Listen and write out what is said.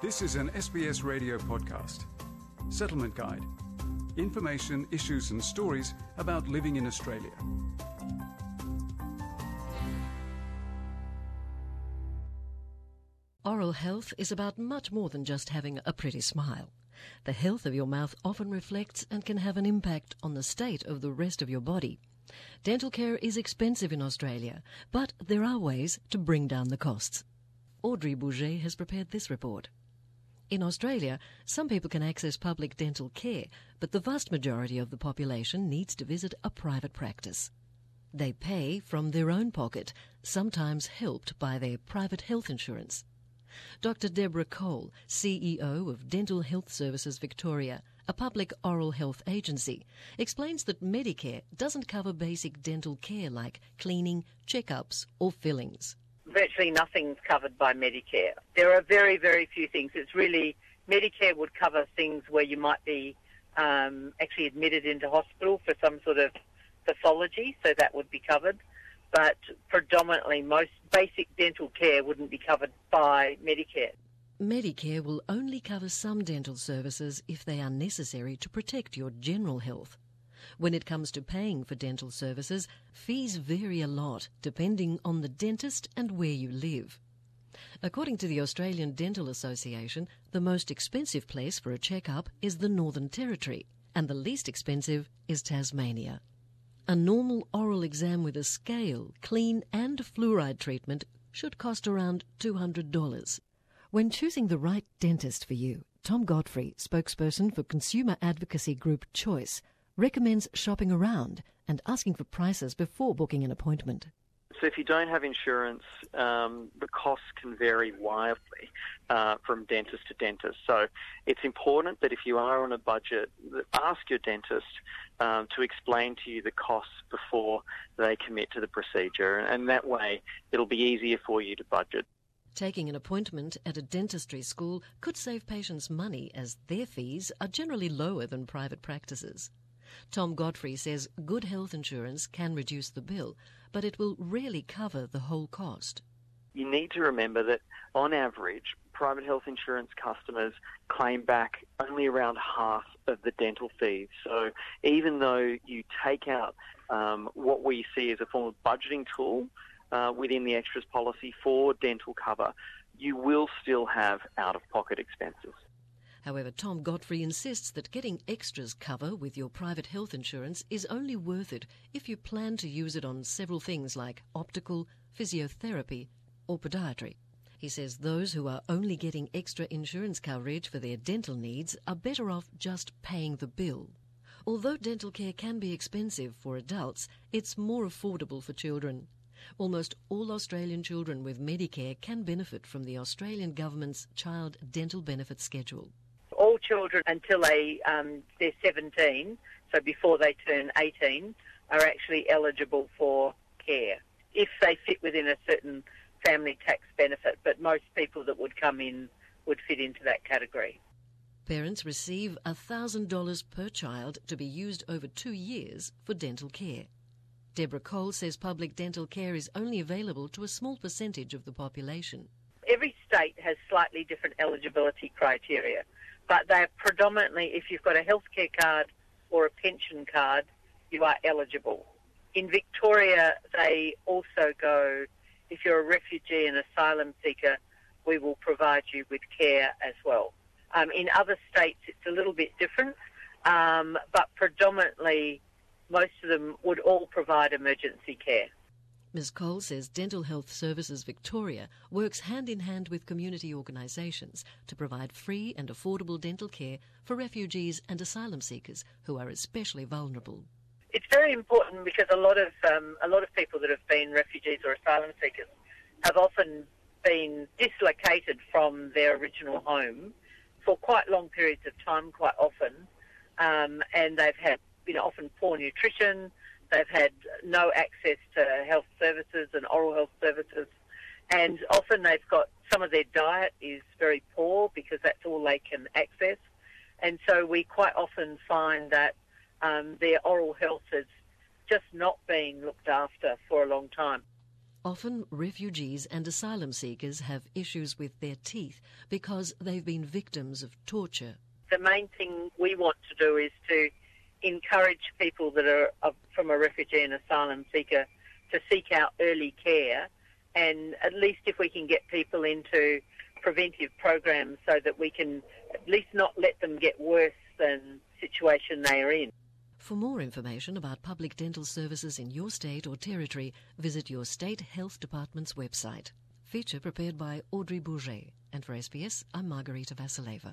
This is an SBS radio podcast. Settlement Guide. Information, issues, and stories about living in Australia. Oral health is about much more than just having a pretty smile. The health of your mouth often reflects and can have an impact on the state of the rest of your body. Dental care is expensive in Australia, but there are ways to bring down the costs. Audrey Bourget has prepared this report. In Australia, some people can access public dental care, but the vast majority of the population needs to visit a private practice. They pay from their own pocket, sometimes helped by their private health insurance. Dr. Deborah Cole, CEO of Dental Health Services Victoria, a public oral health agency, explains that Medicare doesn't cover basic dental care like cleaning, checkups, or fillings. Virtually nothing's covered by Medicare. There are very, very few things. It's really, Medicare would cover things where you might be um, actually admitted into hospital for some sort of pathology, so that would be covered but predominantly most basic dental care wouldn't be covered by Medicare. Medicare will only cover some dental services if they are necessary to protect your general health. When it comes to paying for dental services, fees vary a lot depending on the dentist and where you live. According to the Australian Dental Association, the most expensive place for a checkup is the Northern Territory, and the least expensive is Tasmania. A normal oral exam with a scale, clean and fluoride treatment should cost around $200. When choosing the right dentist for you, Tom Godfrey, spokesperson for consumer advocacy group Choice, recommends shopping around and asking for prices before booking an appointment. So if you don't have insurance, um, the costs can vary wildly uh, from dentist to dentist. So it's important that if you are on a budget, ask your dentist um, to explain to you the costs before they commit to the procedure, and that way it'll be easier for you to budget. Taking an appointment at a dentistry school could save patients money as their fees are generally lower than private practices. Tom Godfrey says good health insurance can reduce the bill, but it will rarely cover the whole cost. You need to remember that on average, private health insurance customers claim back only around half of the dental fees. So even though you take out um, what we see as a form of budgeting tool uh, within the extras policy for dental cover, you will still have out of pocket expenses. However, Tom Godfrey insists that getting extras cover with your private health insurance is only worth it if you plan to use it on several things like optical, physiotherapy, or podiatry. He says those who are only getting extra insurance coverage for their dental needs are better off just paying the bill. Although dental care can be expensive for adults, it's more affordable for children. Almost all Australian children with Medicare can benefit from the Australian government's Child Dental Benefit Schedule. All children until they um, they're 17, so before they turn 18, are actually eligible for care if they fit within a certain family tax benefit, but most people that would come in would fit into that category. Parents receive $1,000 per child to be used over two years for dental care. Deborah Cole says public dental care is only available to a small percentage of the population. Every state has slightly different eligibility criteria, but they're predominantly if you've got a healthcare card or a pension card, you are eligible. In Victoria, they also go if you're a refugee and asylum seeker, we will provide you with care as well. Um, in other states, it's a little bit different, um, but predominantly, most of them would all provide emergency care. Ms. Cole says Dental Health Services Victoria works hand in hand with community organisations to provide free and affordable dental care for refugees and asylum seekers who are especially vulnerable it's very important because a lot of um, a lot of people that have been refugees or asylum seekers have often been dislocated from their original home for quite long periods of time, quite often, um, and they've had you know often poor nutrition. They've had no access to health services and oral health services, and often they've got some of their diet is very poor because that's all they can access. And so we quite often find that um, their oral health has just not been looked after for a long time. Often, refugees and asylum seekers have issues with their teeth because they've been victims of torture. The main thing we want to do is to encourage people that are from a refugee and asylum seeker to seek out early care, and at least if we can get people into preventive programs so that we can at least not let them get worse than the situation they are in. For more information about public dental services in your state or territory, visit your state health department's website. Feature prepared by Audrey Bourget. And for SBS, I'm Margarita Vasileva.